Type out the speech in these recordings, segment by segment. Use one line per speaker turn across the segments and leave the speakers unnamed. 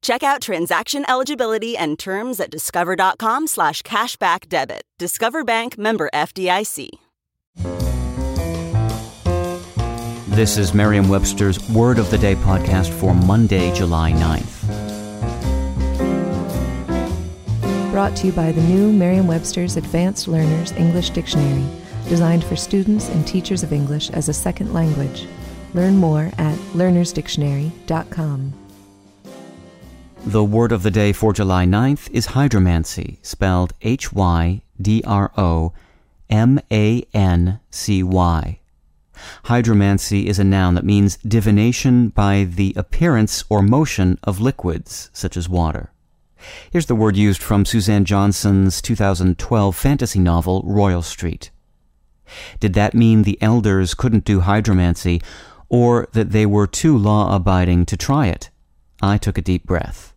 Check out transaction eligibility and terms at discover.com slash cashback debit. Discover Bank member FDIC.
This is Merriam Webster's Word of the Day podcast for Monday, July 9th.
Brought to you by the new Merriam Webster's Advanced Learners English Dictionary, designed for students and teachers of English as a second language. Learn more at learnersdictionary.com.
The word of the day for July 9th is hydromancy, spelled H Y D R O M A N C Y. Hydromancy is a noun that means divination by the appearance or motion of liquids, such as water. Here's the word used from Suzanne Johnson's 2012 fantasy novel, Royal Street. Did that mean the elders couldn't do hydromancy, or that they were too law abiding to try it? I took a deep breath.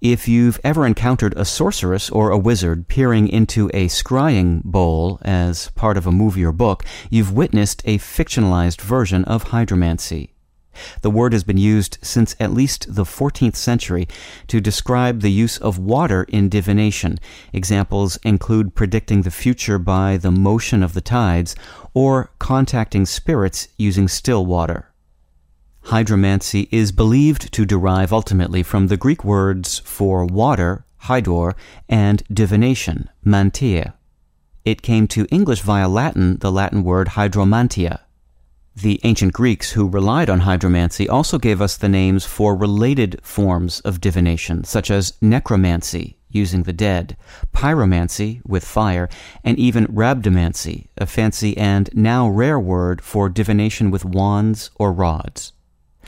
If you've ever encountered a sorceress or a wizard peering into a scrying bowl as part of a movie or book, you've witnessed a fictionalized version of hydromancy. The word has been used since at least the 14th century to describe the use of water in divination. Examples include predicting the future by the motion of the tides or contacting spirits using still water. Hydromancy is believed to derive ultimately from the Greek words for water, hydor, and divination, manteia. It came to English via Latin, the Latin word hydromantia. The ancient Greeks who relied on hydromancy also gave us the names for related forms of divination, such as necromancy, using the dead, pyromancy, with fire, and even rhabdomancy, a fancy and now rare word for divination with wands or rods.